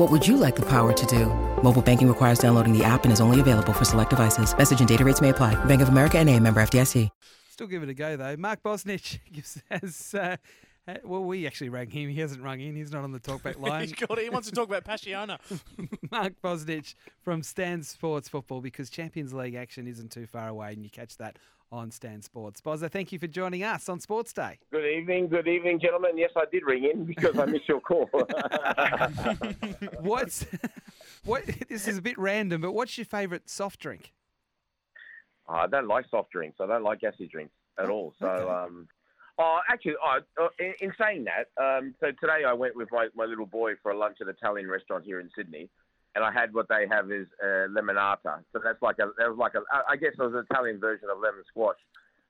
What would you like the power to do? Mobile banking requires downloading the app and is only available for select devices. Message and data rates may apply. Bank of America and a member FDIC. Still give it a go though. Mark Bosnich gives. Uh, uh, well, we actually rang him. He hasn't rung in. He's not on the talkback line. He's got it. He wants to talk about Passiona. Mark Bosnich from Stan Sports Football because Champions League action isn't too far away, and you catch that on Stan Sports. Bozza, thank you for joining us on Sports Day. Good evening, good evening, gentlemen. Yes, I did ring in because I missed your call. What's what? This is a bit random, but what's your favourite soft drink? I don't like soft drinks. I don't like gassy drinks at all. So, okay. um, oh, actually, oh, uh, in, in saying that, um, so today I went with my, my little boy for a lunch at an Italian restaurant here in Sydney, and I had what they have is uh, lemonata. So that's like a that was like a I guess it was an Italian version of lemon squash.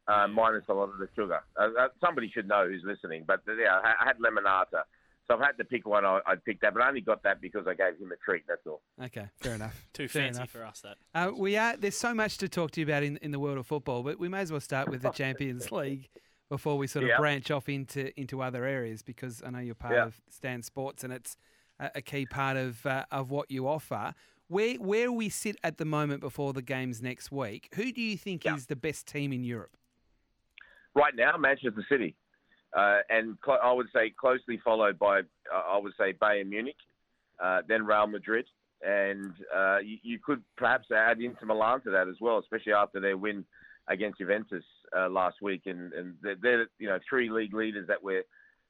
Uh, minus a lot of the sugar. Uh, uh, somebody should know who's listening, but yeah, I, I had lemonata. So if I had to pick one, I, I'd pick that. But I only got that because I gave him a treat. That's all. Okay, fair enough. Too Fair fancy enough. for us, that. Uh, we are. There's so much to talk to you about in, in the world of football, but we may as well start with the Champions League before we sort of Yeah. branch off into into other areas because I know you're part Yeah. of Stan Sports and it's a, a key part of uh, of what you offer. Where where we sit at the moment before the games next week, who do you think Yeah. is the best team in Europe? Right now, Manchester City, uh, and cl- I would say closely followed by uh, I would say Bayern Munich, uh, then Real Madrid, and uh, you, you could perhaps add Inter Milan to that as well, especially after their win against Juventus uh, last week, and, and they're, they're you know three league leaders that we're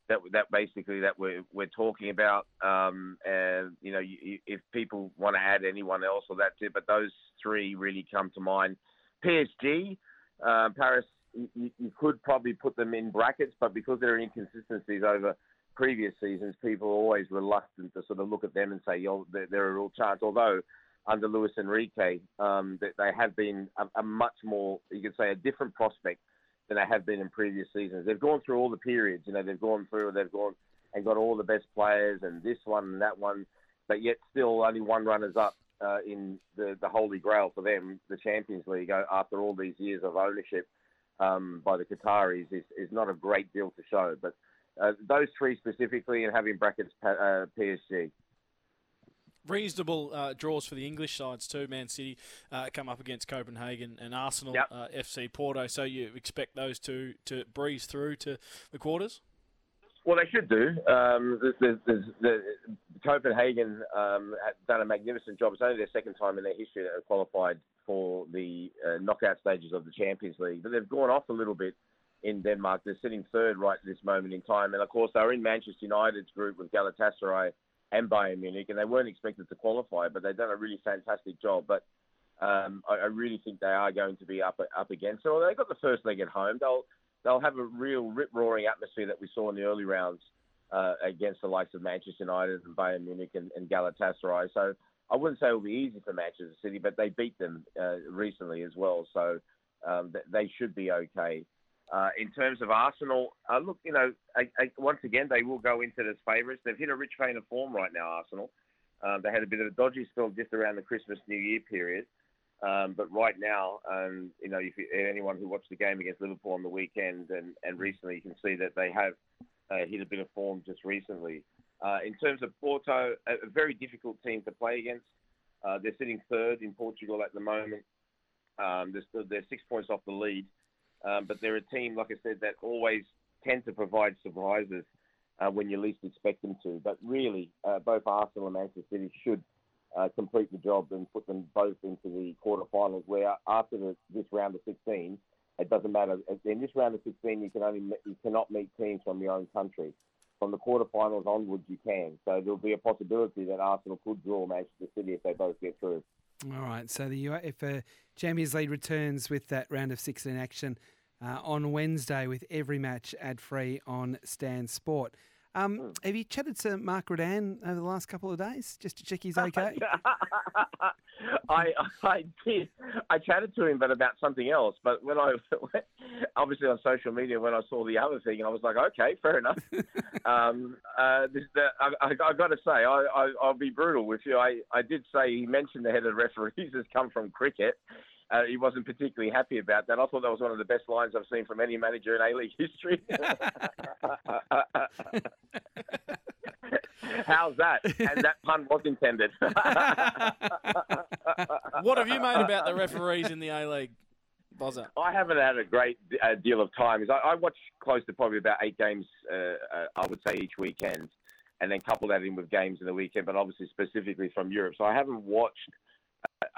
that that basically that we're we're talking about. Um, and you know, you, if people want to add anyone else or that it, but those three really come to mind. PSG, uh, Paris, you, you- you could probably put them in brackets, but because there are inconsistencies over previous seasons, people are always reluctant to sort of look at them and say, "Yo, they're, they're a real chance." Although under Luis Enrique, um, that they have been a, a much more, you could say, a different prospect than they have been in previous seasons. They've gone through all the periods, you know, they've gone through, they've gone and got all the best players and this one and that one, but yet still only one runners up uh, in the, the holy grail for them, the Champions League, uh, after all these years of ownership um, by the Qataris, is, is not a great deal to show. But uh, those three specifically, and having brackets uh, PSG. Reasonable uh, draws for the English sides too. Man City uh, come up against Copenhagen and Arsenal, Yep. uh, FC Porto. So you expect those two to breeze through to the quarters? Well, they should do. Um, there's, there's, there's, the, Copenhagen um, have done a magnificent job. It's only their second time in their history that they've qualified for the uh, knockout stages of the Champions League. But they've gone off a little bit in Denmark. They're sitting third right at this moment in time. And of course, they're in Manchester United's group with Galatasaray and Bayern Munich, and they weren't expected to qualify, but they've done a really fantastic job. But um, I, I really think they are going to be up up against. So they got the first leg at home. They'll they'll have a real rip roaring atmosphere that we saw in the early rounds uh, against the likes of Manchester United and Bayern Munich and, and Galatasaray. So I wouldn't say it will be easy for Manchester City, but they beat them uh, recently as well. So um, they should be okay. Uh, in terms of Arsenal, uh, look, you know, I, I, once again, they will go into as favourites. They've hit a rich vein of form right now, Arsenal. Um, they had a bit of a dodgy spell just around the Christmas New Year period. Um, but right now, um, you know, if you, anyone who watched the game against Liverpool on the weekend and, and recently, you can see that they have uh, hit a bit of form just recently. Uh, in terms of Porto, a, very difficult team to play against. Uh, they're sitting third in Portugal at the moment. Um, they're, they're six points off the lead, um, but they're a team, like I said, that always tend to provide surprises uh, when you least expect them to. But really, uh, both Arsenal and Manchester City should uh, complete the job and put them both into the quarterfinals. Where after the, this round of 16, It doesn't matter. In this round of 16, you can only you cannot meet teams from your own country. From the quarterfinals onwards, you can. So there'll be a possibility that Arsenal could draw Manchester City if they both get through. All right. So the if a Champions League returns with that round of 16 action uh, on Wednesday with every match ad free on Stan Sport. Um, hmm. have you chatted to Mark Rudan over the last couple of days just to check he's okay? I I did. I chatted to him, but about something else. But when I obviously on social media, when I saw the other thing, I was like, okay, fair enough. um, uh, this, the, I, I, I got to say, I, I, I'll be brutal with you. I, I did say he mentioned the head of referees has come from cricket. Uh, he wasn't particularly happy about that. I thought that was one of the best lines I've seen from any manager in A League history. How's that? And that pun was intended. What have you made about the referees in the A League? Bozza? I haven't had a great uh, deal of time. I, I watch close to probably about eight games, uh, uh, I would say, each weekend, and then couple that in with games in the weekend, but obviously specifically from Europe. So I haven't watched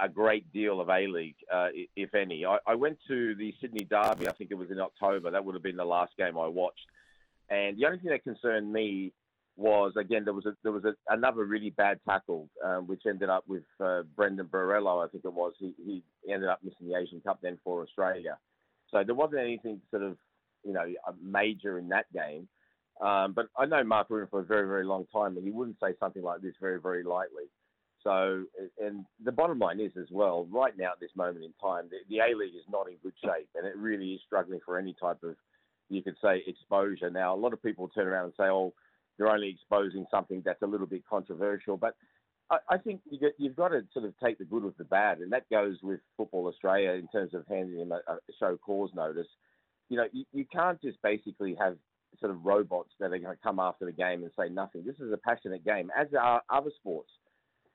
a great deal of A League, uh, if any. I, I, went to the Sydney Derby. I think it was in October. That would have been the last game I watched. And the only thing that concerned me was again there was a, there was a, another really bad tackle, um, which ended up with uh, Brandon Borrello. I think it was. He, he ended up missing the Asian Cup then for Australia. So there wasn't anything sort of you know major in that game. Um, but I know Mark Rudan for a very very long time, and he wouldn't say something like this very very lightly. So, and the bottom line is as well, right now at this moment in time, the, the A League is not in good shape, and it really is struggling for any type of, you could say, exposure. Now, a lot of people turn around and say, oh, they're only exposing something that's a little bit controversial, but I, I think you get, you've got to sort of take the good with the bad, and that goes with Football Australia in terms of handing them a, a show cause notice. You know, you, you can't just basically have sort of robots that are going to come after the game and say nothing. This is a passionate game, as are other sports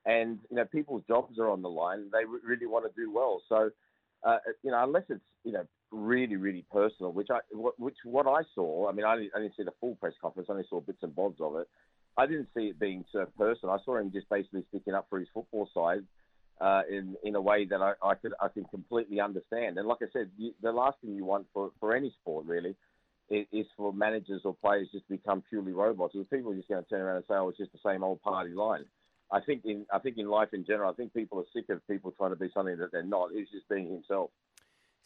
and you know people's jobs are on the line. They really want to do well. So uh, you know, unless it's you know really really personal, which I which what I saw. I mean, I didn't, I didn't see the full press conference. I only saw bits and bobs of it. I didn't see it being so personal. I saw him just basically sticking up for his football side. Uh, in in a way that I, I could I can completely understand, and like I said, you, the last thing you want for, for any sport really is, is for managers or players just to become purely robots. Because people are just going to turn around and say, "Oh, it's just the same old party line." I think in I think in life in general, I think people are sick of people trying to be something that they're not. He's just being himself.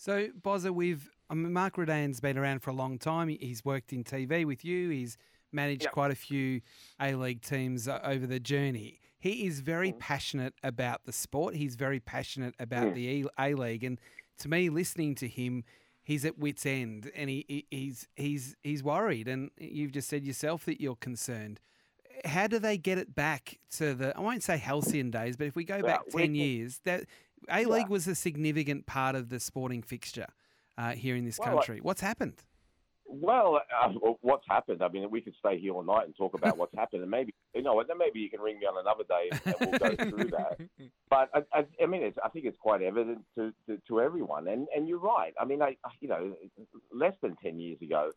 So, Bozza, we've I mean, Mark Rudan's been around for a long time. He's worked in TV with you. He's managed yep. quite a few A League teams uh, over the journey. He is very mm. passionate about the sport. He's very passionate about mm. the A League, and to me, listening to him, he's at wit's end, and he, he's he's he's worried. And you've just said yourself that you're concerned how do they get it back to the? I won't say halcyon days, but if we go back ten years, that A League yeah. was a significant part of the sporting fixture uh, here in this well, country. What's happened? Well, uh, what's happened? I mean, we could stay here all night and talk about what's happened, and maybe you know, then maybe you can ring me on another day and, we'll go through that. But I, I, I mean, it's, I think it's quite evident to, to, to everyone, and and you're right. I mean, I you know, less than ten years ago,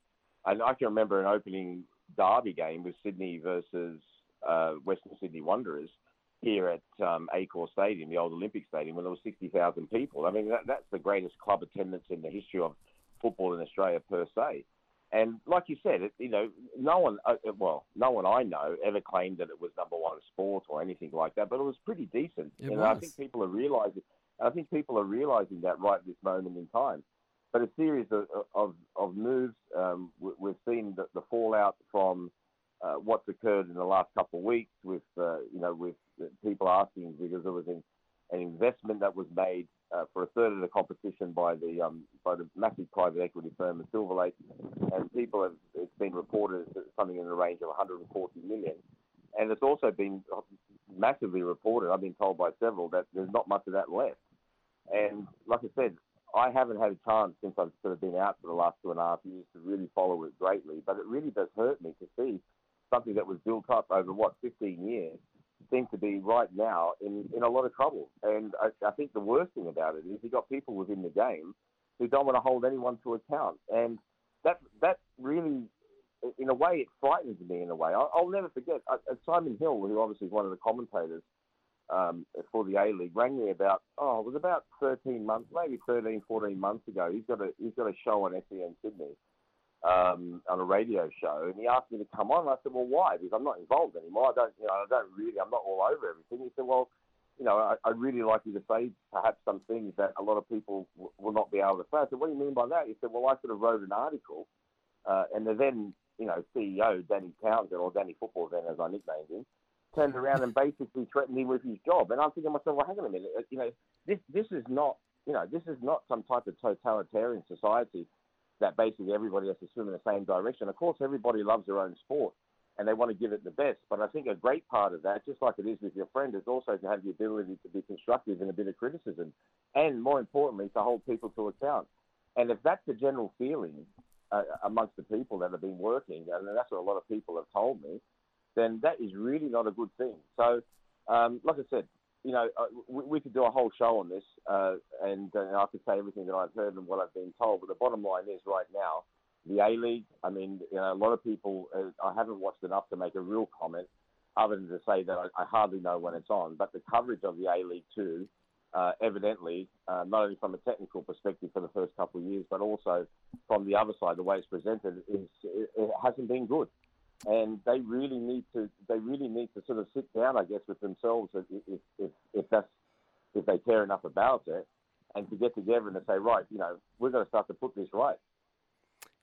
and I can remember an opening derby game with Sydney versus uh, Western Sydney Wanderers here at um, Accor Stadium, the old Olympic Stadium, when there were 60,000 people. I mean, that, that's the greatest club attendance in the history of football in Australia per se. And like you said, it, you know, no one, uh, uh well, no one I know ever claimed that it was number one sport or anything like that, but it was pretty decent. It and was. I think people are realizing, I think people are realizing that right at this moment in time but a series of, of, of moves. Um, we've seen the, the fallout from uh, what's occurred in the last couple of weeks with, uh, you know, with people asking because there was an, an investment that was made uh, for a third of the competition by the um, by the massive private equity firm Silver Lake, and people have it's been reported something in the range of 140 million, and it's also been massively reported. I've been told by several that there's not much of that left, and like I said, I haven't had a chance since I've sort of been out for the last two and a half years to really follow it greatly. But it really does hurt me to see something that was built up over what 15 years seem to be right now in, in a lot of trouble. And I, I think the worst thing about it is you've got people within the game who don't want to hold anyone to account. And that that really, in a way, it frightens me in a way. I'll, I'll never forget uh, uh Simon Hill, who obviously is one of the commentators um, for the A League rang me about oh it was about 13 months, maybe 13, 14 months ago. He's got a he's got a show on SEN Sydney um, on a radio show, and he asked me to come on. And I said, well, why? Because I'm not involved anymore. I don't you know I don't really I'm not all over everything. He said, well. You know, I, I'd really like you to say perhaps some things that a lot of people w- will not be able to say. I said, what do you mean by that? He said, well, I sort of wrote an article, uh, and the then, you know, CEO, Danny Townsend, or Danny Football then, as I nicknamed him, turned around and basically threatened me with his job. And I'm thinking to myself, well, hang on a minute, uh, you know, this this is not, you know, this is not some type of totalitarian society that basically everybody has to swim in the same direction. Of course, everybody loves their own sport and they want to give it the best. But I think a great part of that, just like it is with your friend, is also to have the ability to be constructive in a bit of criticism, and more importantly, to hold people to account. And if that's the general feeling uh, amongst the people that have been working, and that's what a lot of people have told me, then that is really not a good thing. So, um, like I said, you know, uh, we, we, could do a whole show on this, uh, and, uh, I could say everything that I've heard and what I've been told. But the bottom line is, right now, the A League. I mean, you know, a lot of people. Uh, I haven't watched enough to make a real comment, other than to say that I, I hardly know when it's on. But the coverage of the A League too, uh, evidently, uh, not only from a technical perspective for the first couple of years, but also from the other side, the way it's presented, is it, it hasn't been good and they really need to they really need to sort of sit down, I guess, with themselves if if, if that's if they care enough about it, and to get together and to say, right, you know, we're going to start to put this right.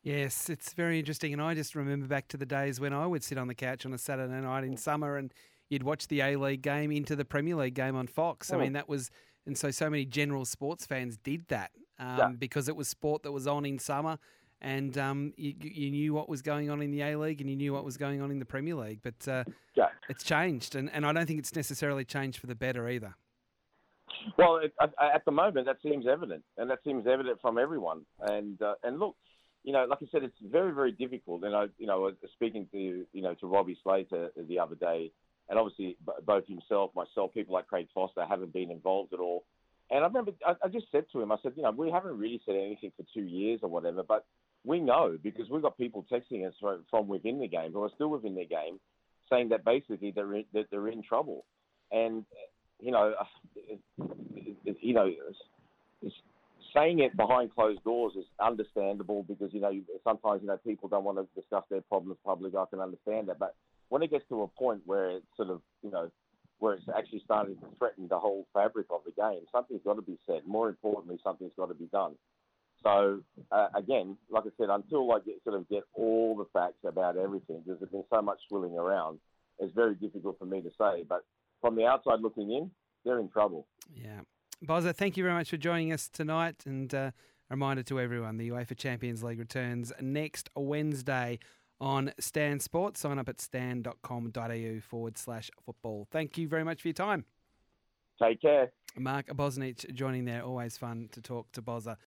Yes, it's very interesting, and I just remember back to the days when I would sit on the couch on a Saturday night in summer, and you'd watch the A League game into the Premier League game on Fox. I mean, that was, and so so many general sports fans did that um, yeah. because it was sport that was on in summer and um, you, you, knew what was going on in the A League and you knew what was going on in the Premier League. But uh, yeah. it's changed, and, and I don't think it's necessarily changed for the better either. Well, it, at the moment, that seems evident, and that seems evident from everyone. And uh, and look, you know, like I said, it's very very difficult. And I, you know, speaking to you know to Robbie Slater the other day, and obviously both himself, myself, people like Craig Foster haven't been involved at all. And I remember I, I just said to him, I said, you know, we haven't really said anything for two years or whatever, but we know because we've got people texting us from within the game who are still within the game, saying that basically they're in, that they're in trouble, and you know, you know, saying it behind closed doors is understandable because you know sometimes you know people don't want to discuss their problems publicly. I can understand that, but when it gets to a point where it's sort of you know where it's actually starting to threaten the whole fabric of the game, something's got to be said. More importantly, something's got to be done. So uh, again, like I said, until I get sort of get all the facts about everything, because there's been so much swilling around, it's very difficult for me to say. But from the outside looking in, they're in trouble. Yeah, Bozza, thank you very much for joining us tonight, and uh, a reminder to everyone: the UEFA Champions League returns next Wednesday on Stan Sports. Sign up at stan.com.au forward slash football. Thank you very much for your time. Take care. Mark Bosnich joining there. Always fun to talk to Bozza.